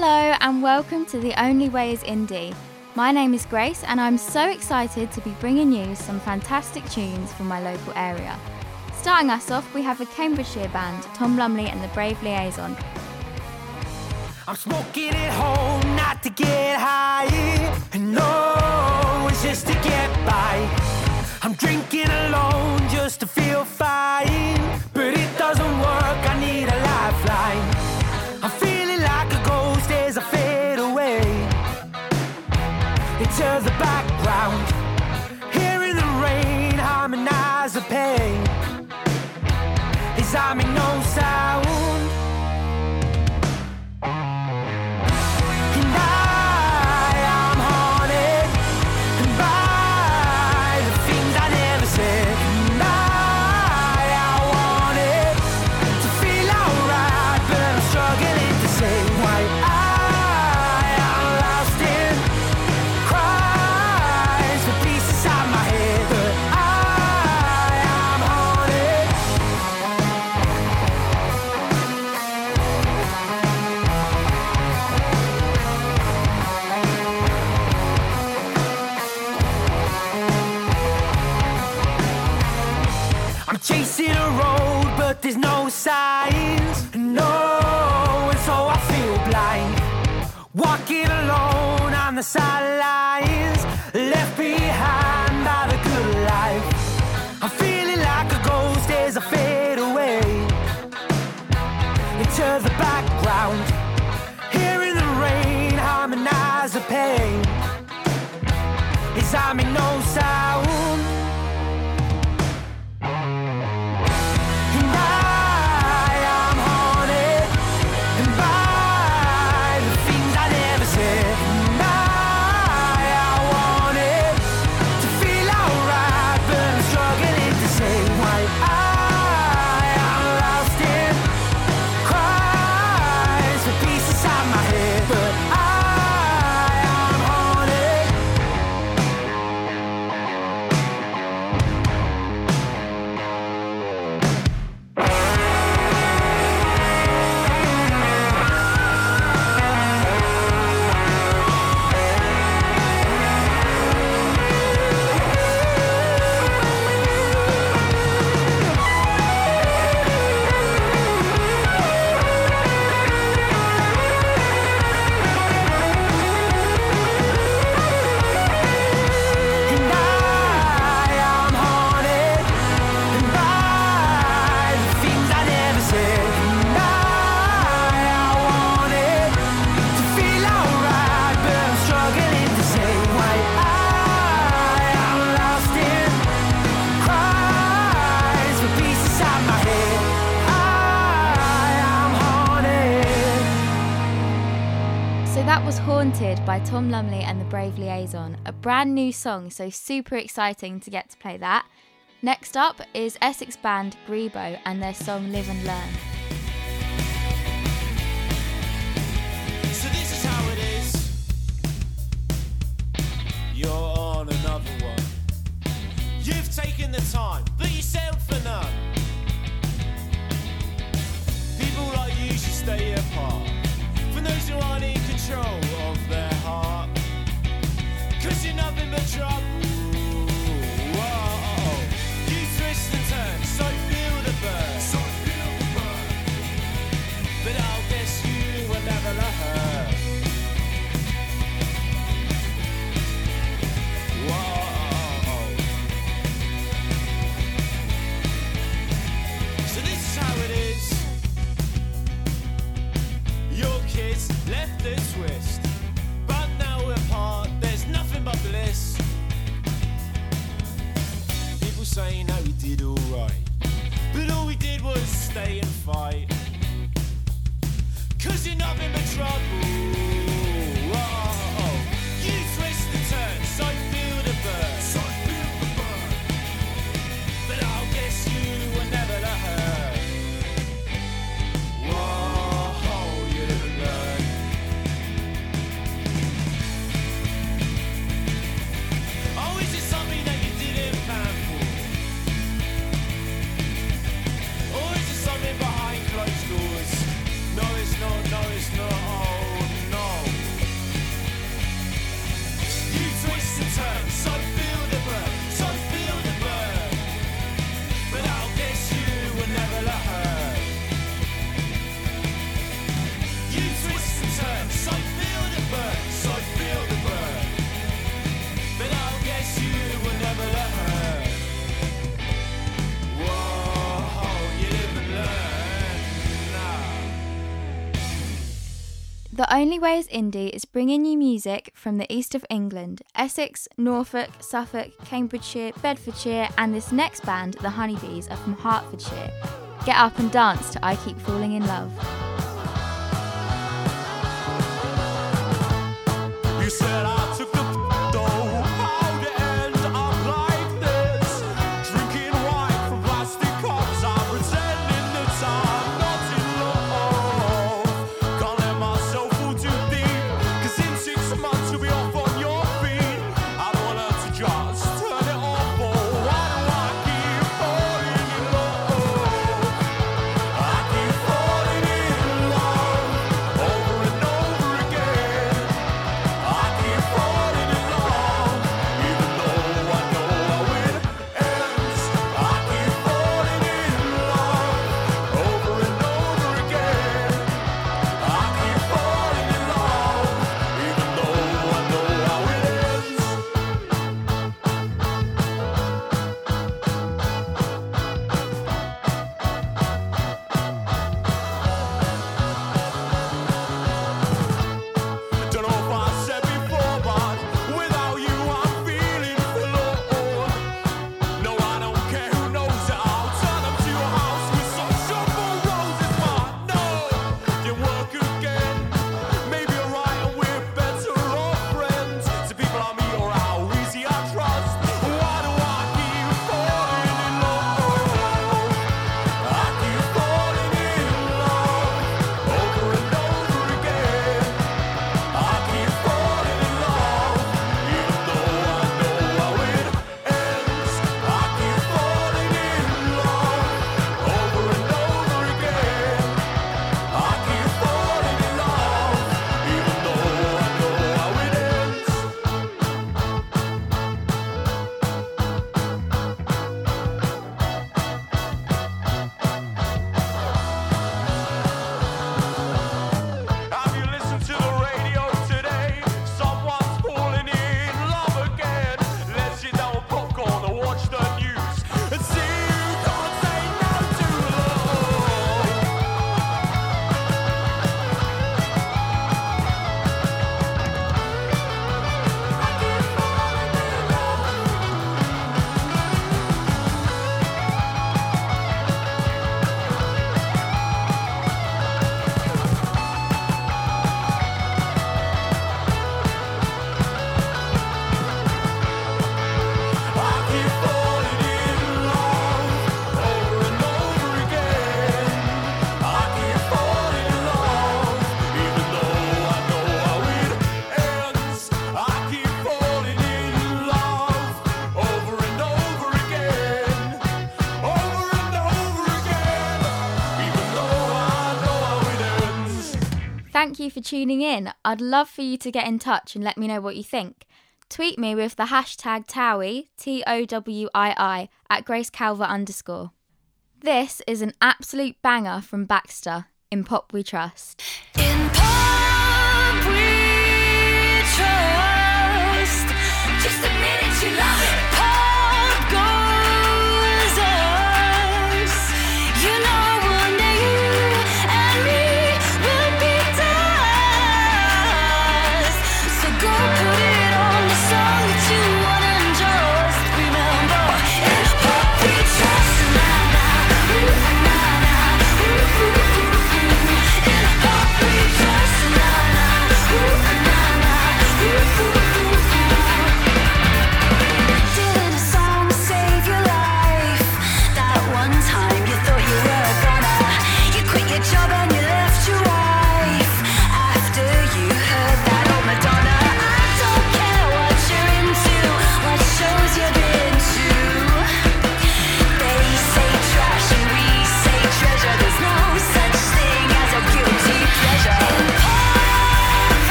Hello, and welcome to The Only Way is Indie. My name is Grace, and I'm so excited to be bringing you some fantastic tunes from my local area. Starting us off, we have a Cambridgeshire band, Tom Lumley and the Brave Liaison. I'm smoking at home not to get high. No, it's just to get by. I'm drinking alone just to feel fine. But into the background. Hearing the rain harmonize the pain. As I make no sound. Signs. No, and so I feel blind. Walking alone on the sidelines, left behind by the good life. I'm feeling like a ghost as I fade away into the background. Hearing the rain harmonize the pain. Is I make no sound. Haunted by Tom Lumley and the Brave Liaison, a brand new song, so super exciting to get to play that. Next up is Essex band Grebo and their song Live and Learn. So this is how it is. You're on another one. You've taken the time, but you settled for none. People like you should stay apart who aren't in control of their heart. Cause you're nothing but trouble. Bliss. People saying that we did alright, but all we did was stay and fight. Cause you're nothing but trouble. The Only Way is Indie is bringing you music from the east of England Essex, Norfolk, Suffolk, Cambridgeshire, Bedfordshire, and this next band, The Honeybees, are from Hertfordshire. Get up and dance to I Keep Falling in Love. You said I Thank you for tuning in. I'd love for you to get in touch and let me know what you think. Tweet me with the hashtag TOWIE, T O W I I, at Grace Calver underscore. This is an absolute banger from Baxter in Pop We Trust. In Pop We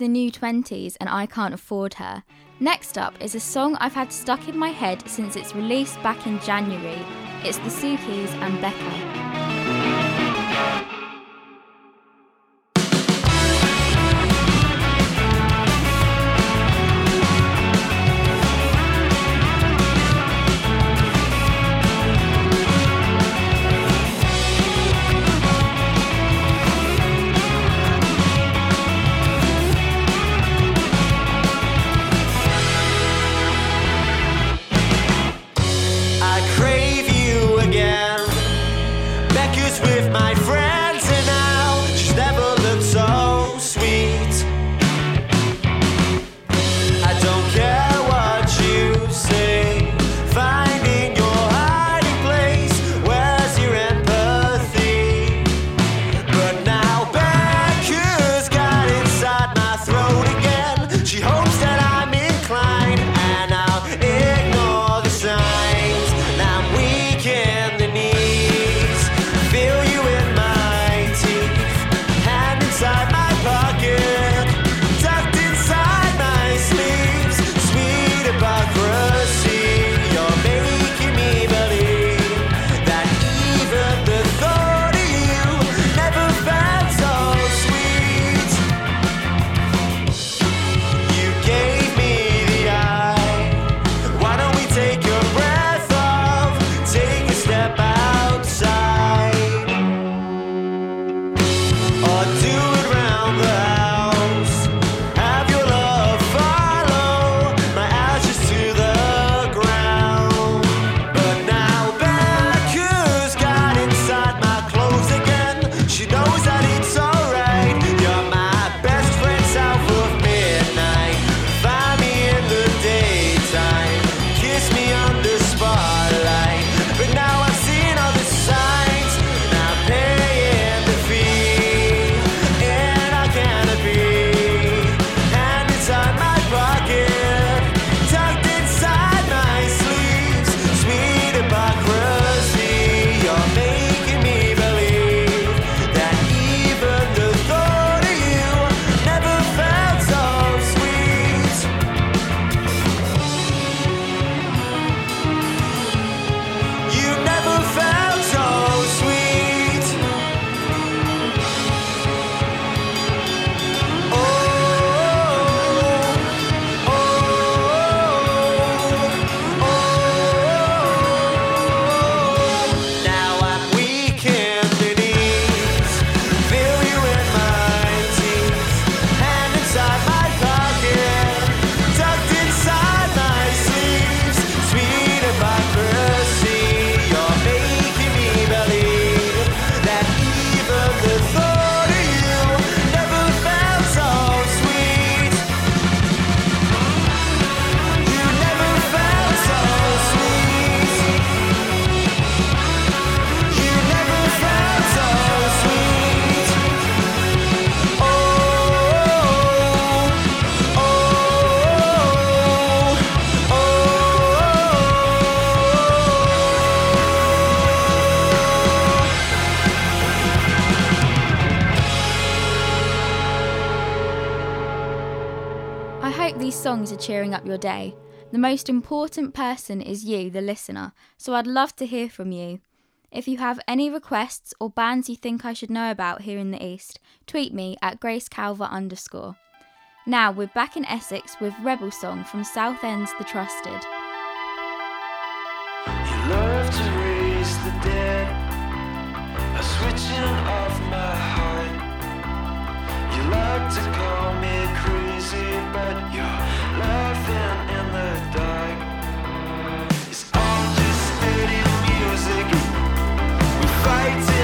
the new 20s and I Can't Afford Her. Next up is a song I've had stuck in my head since its release back in January. It's the Sukies and Becca. cheering up your day. The most important person is you, the listener, so I'd love to hear from you. If you have any requests or bands you think I should know about here in the East, tweet me at gracecalver underscore. Now we're back in Essex with Rebel Song from Southend's The Trusted. You love to raise the dead by switching off my heart. You love to call me crazy fighting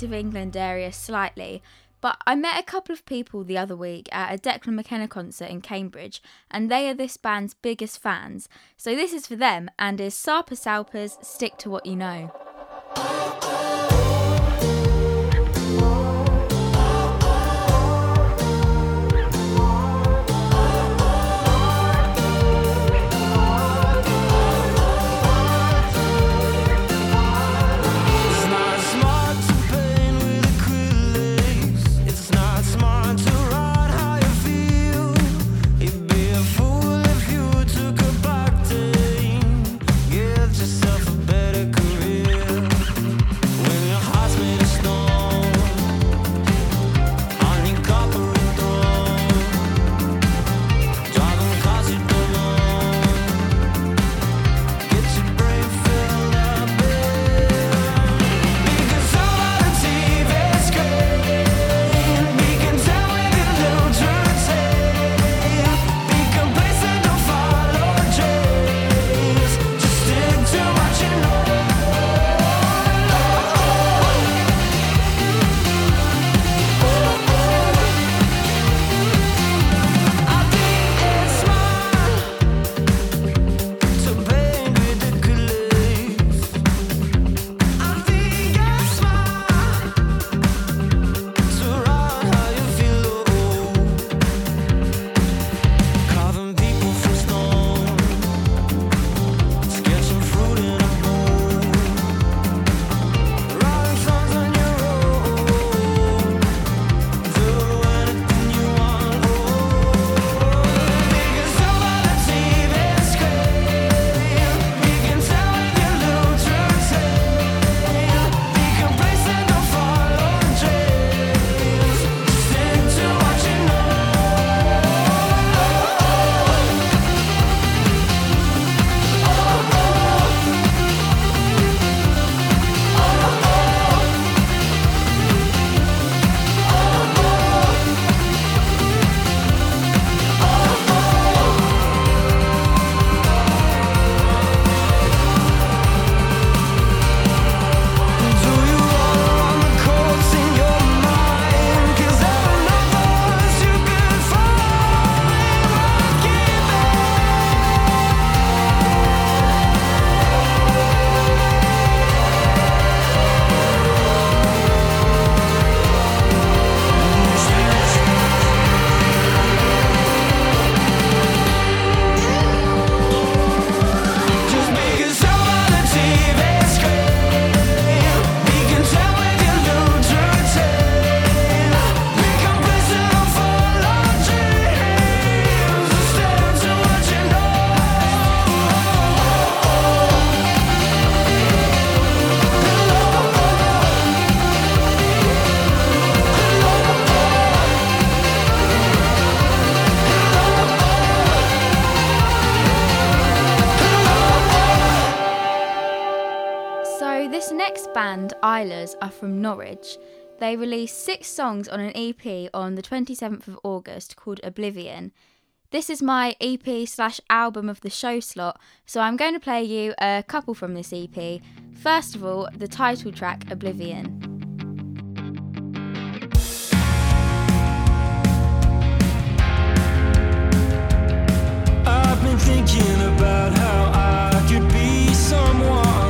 east of England area slightly, but I met a couple of people the other week at a Declan McKenna concert in Cambridge, and they are this band's biggest fans. So this is for them and is Sarpa Salpa's Stick to What You Know. Wailers are from Norwich. They released six songs on an EP on the 27th of August called Oblivion. This is my EP slash album of the show slot, so I'm going to play you a couple from this EP. First of all, the title track Oblivion. I've been thinking about how I could be someone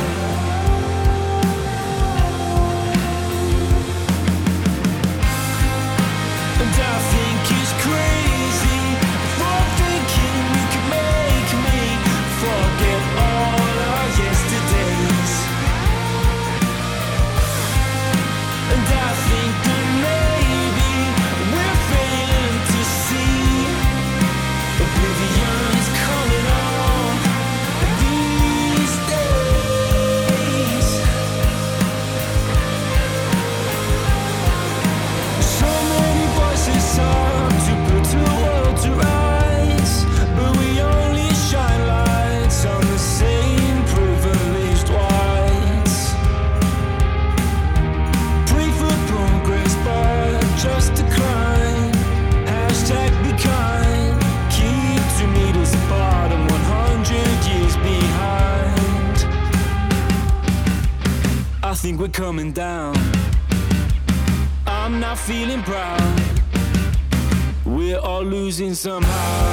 and death. down. I'm not feeling proud. We're all losing somehow.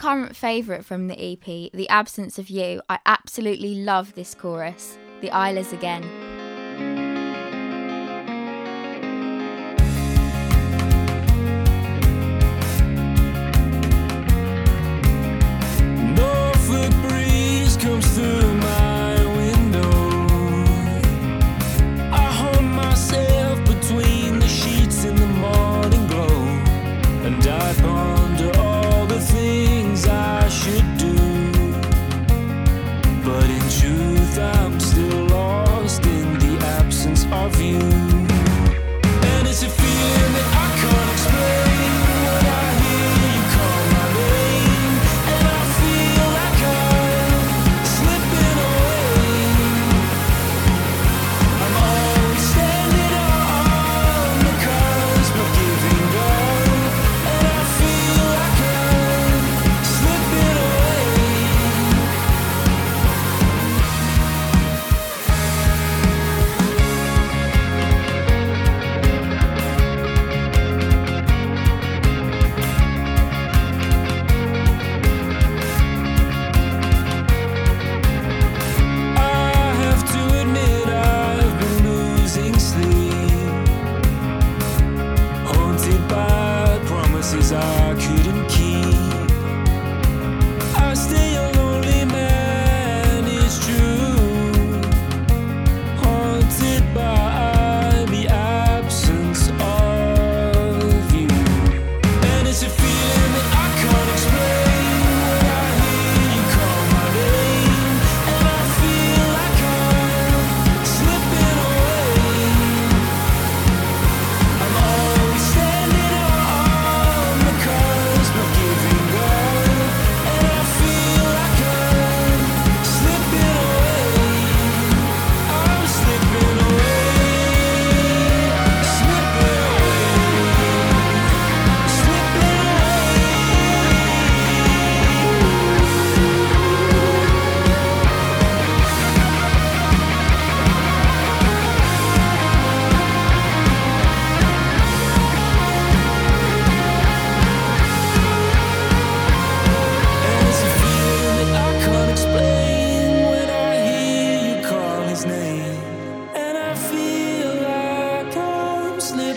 current favourite from the EP, The Absence of You, I absolutely love this chorus, The Islas Again. the breeze comes through my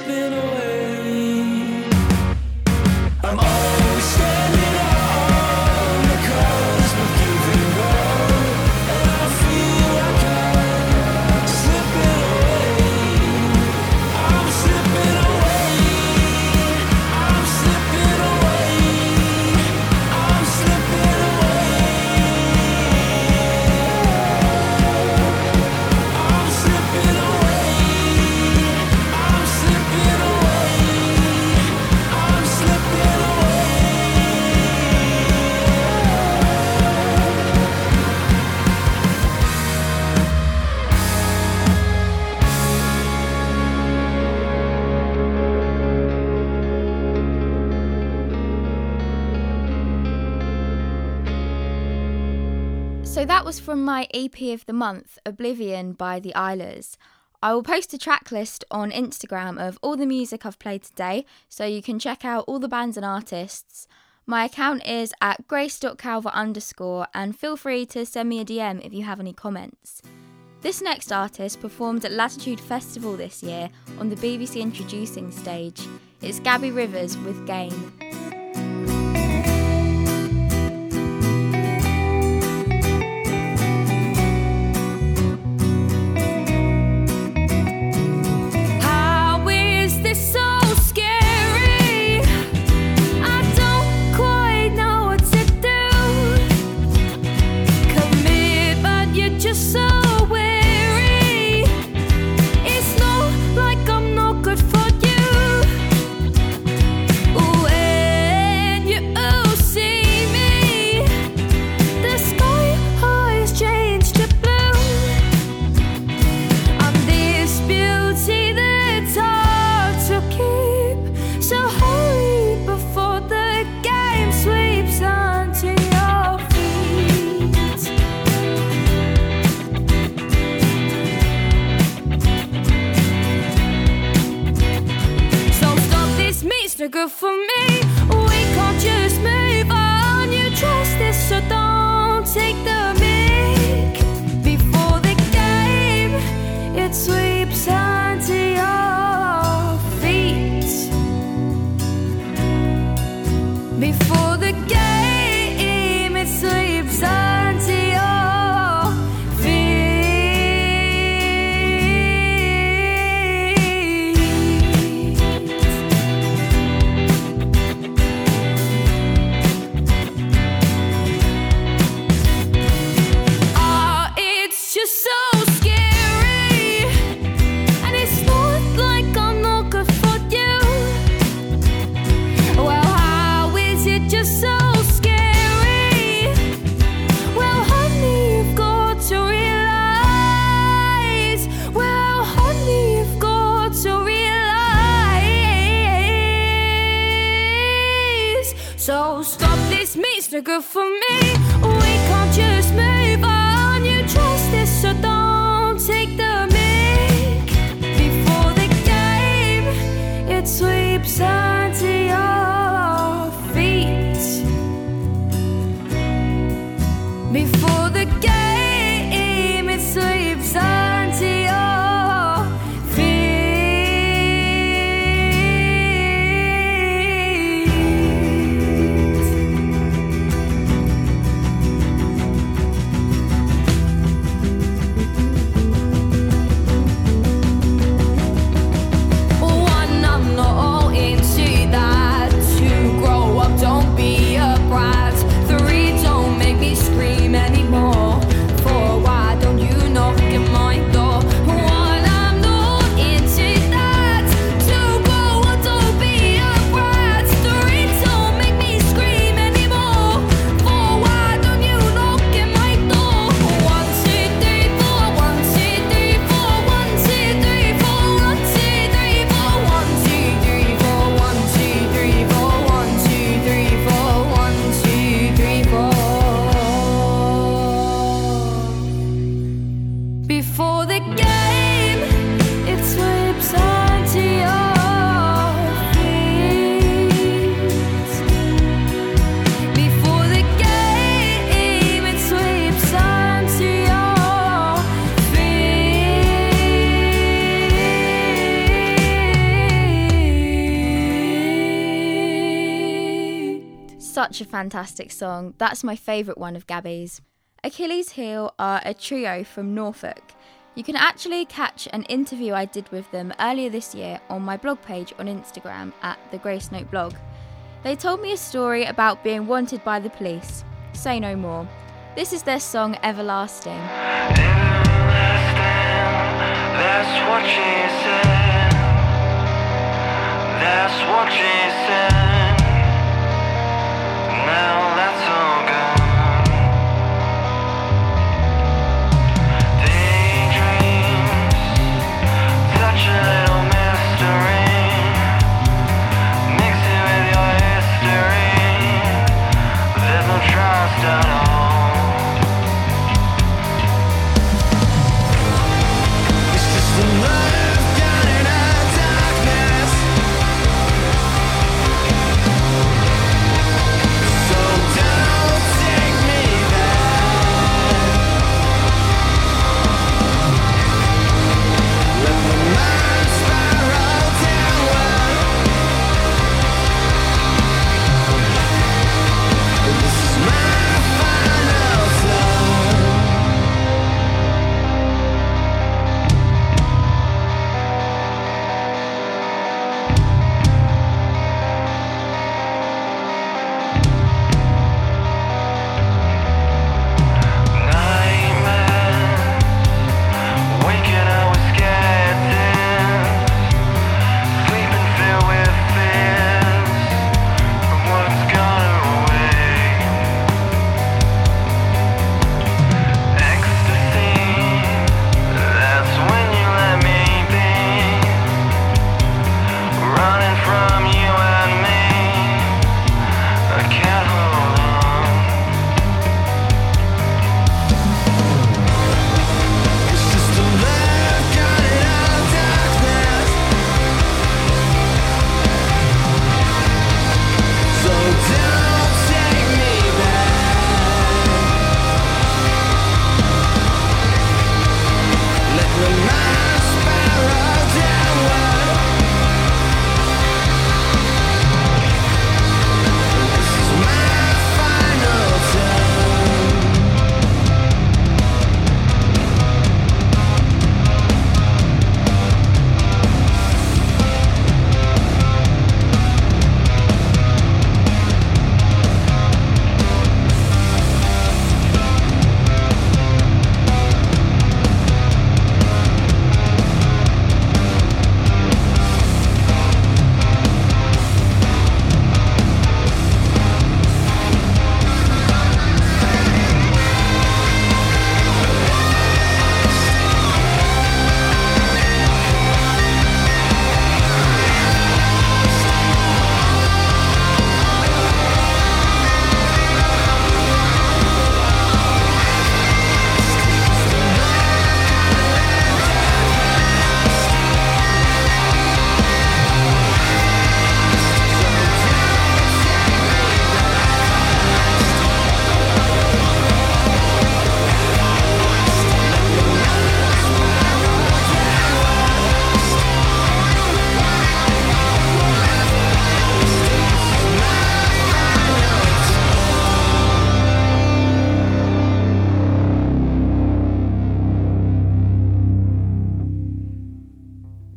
been a my EP of the month, Oblivion by the Islers. I will post a track list on Instagram of all the music I've played today, so you can check out all the bands and artists. My account is at grace.calver underscore, and feel free to send me a DM if you have any comments. This next artist performed at Latitude Festival this year on the BBC Introducing stage. It's Gabby Rivers with Game. such a fantastic song. That's my favourite one of Gabby's. Achilles Heel are a trio from Norfolk. You can actually catch an interview I did with them earlier this year on my blog page on Instagram at the Grace Note blog. They told me a story about being wanted by the police. Say no more. This is their song Everlasting. Everlasting now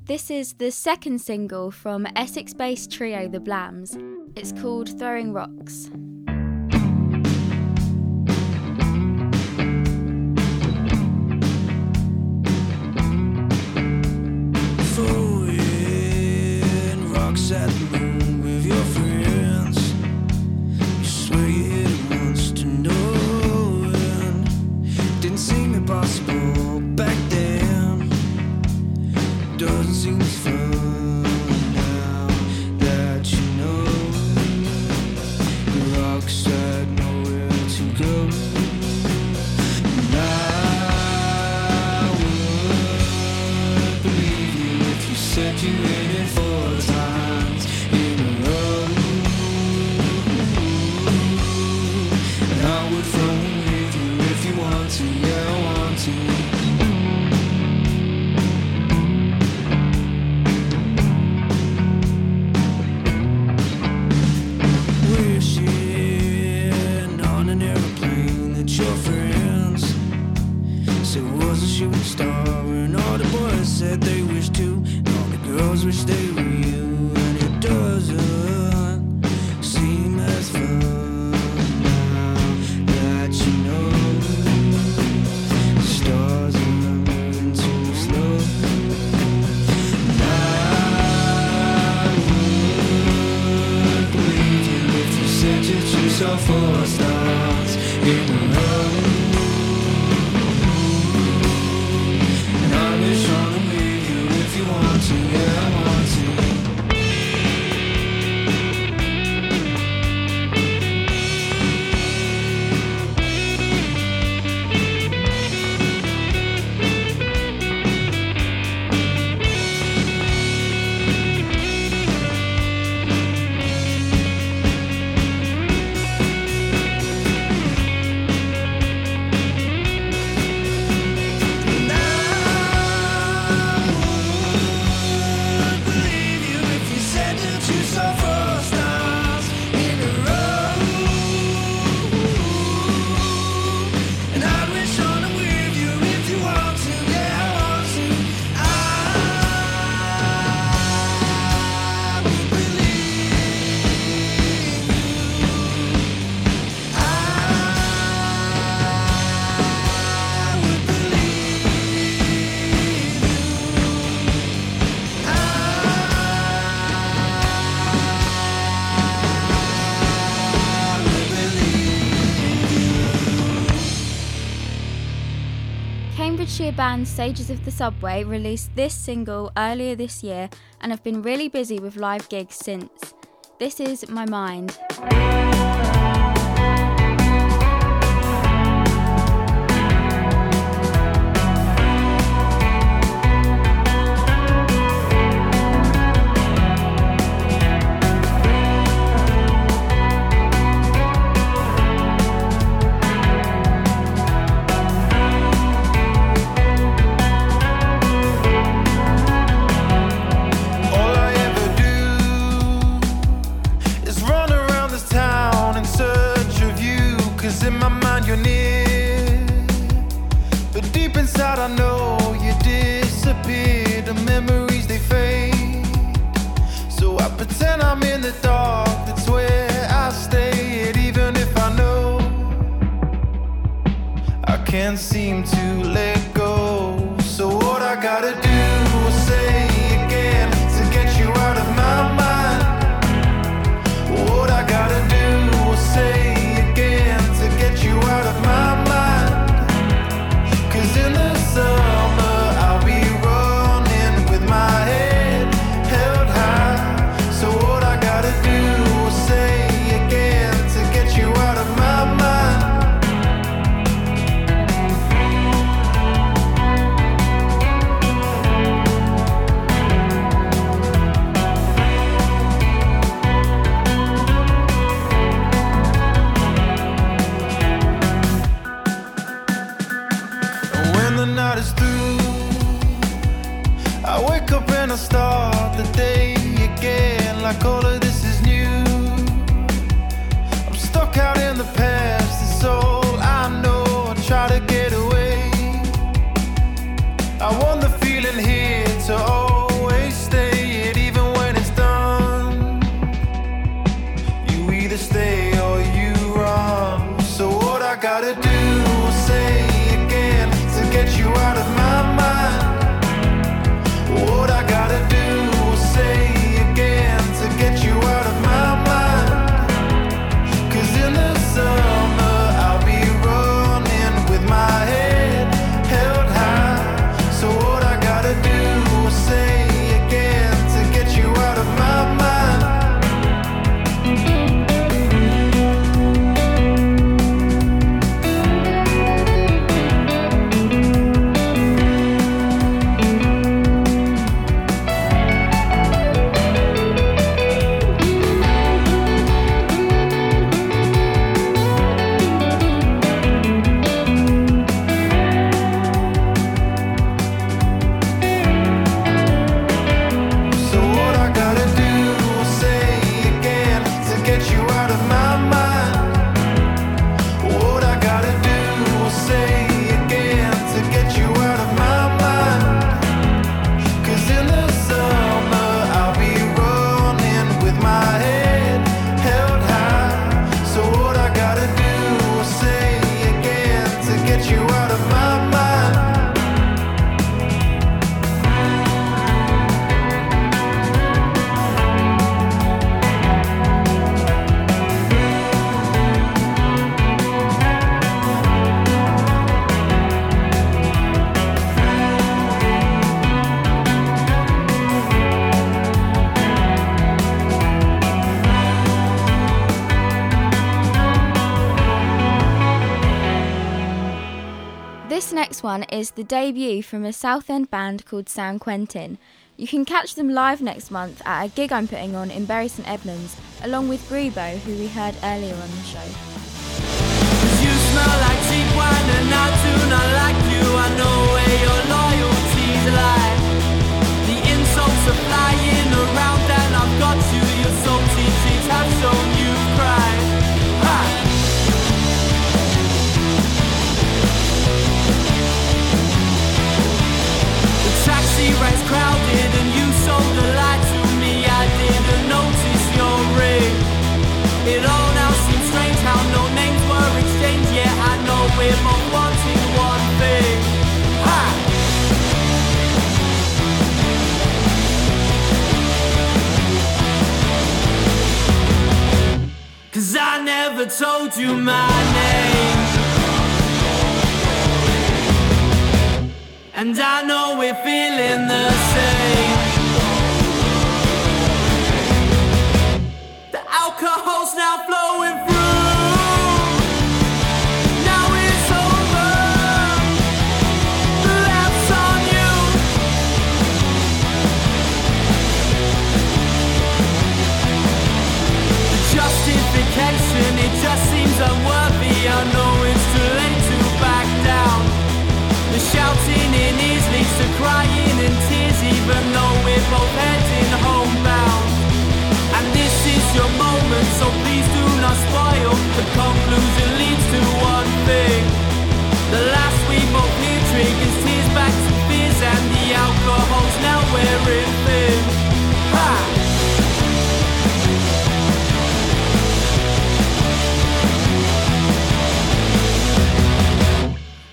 This is the second single from Essex based trio The Blams. It's called Throwing Rocks. band Sages of the Subway released this single earlier this year and have been really busy with live gigs since. This is My Mind. one is the debut from a Southend band called San Quentin. You can catch them live next month at a gig I'm putting on in Bury St Edmunds, along with Grubo, who we heard earlier on the show.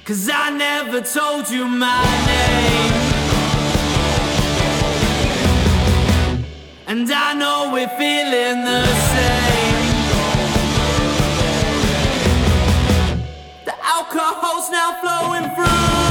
Cause I never told you my name. And I know we're feeling the same. The alcohol's now flowing through.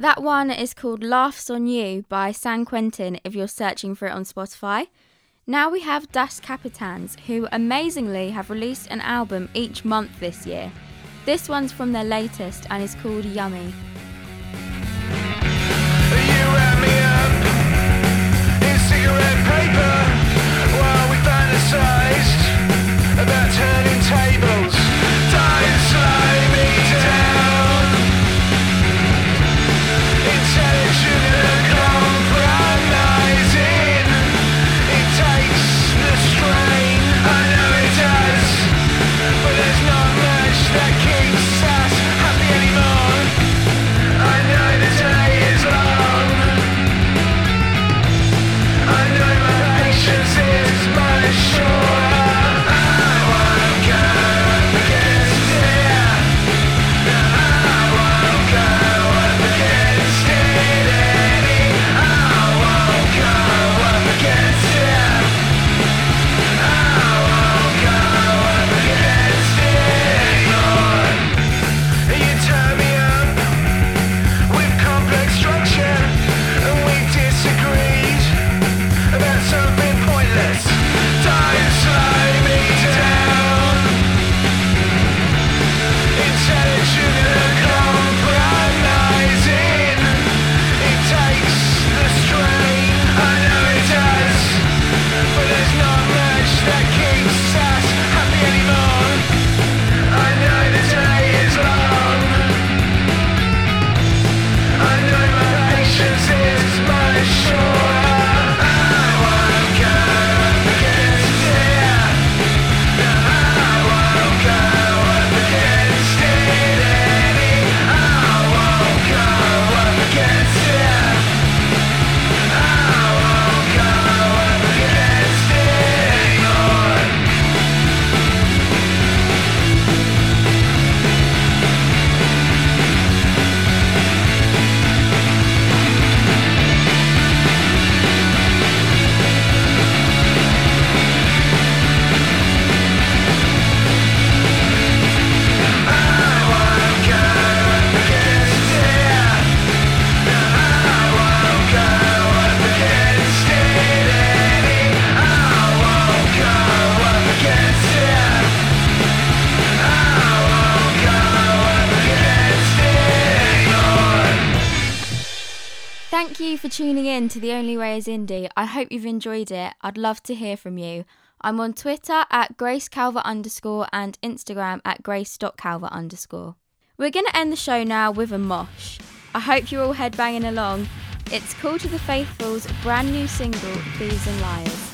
That one is called Laughs on You by San Quentin if you're searching for it on Spotify. Now we have Das Capitans, who amazingly have released an album each month this year. This one's from their latest and is called Yummy. about turning tables. Tuning in to The Only Way is Indie. I hope you've enjoyed it. I'd love to hear from you. I'm on Twitter at gracecalver underscore and Instagram at grace.calver underscore. We're going to end the show now with a mosh. I hope you're all headbanging along. It's Call to the Faithful's brand new single, Thieves and Liars.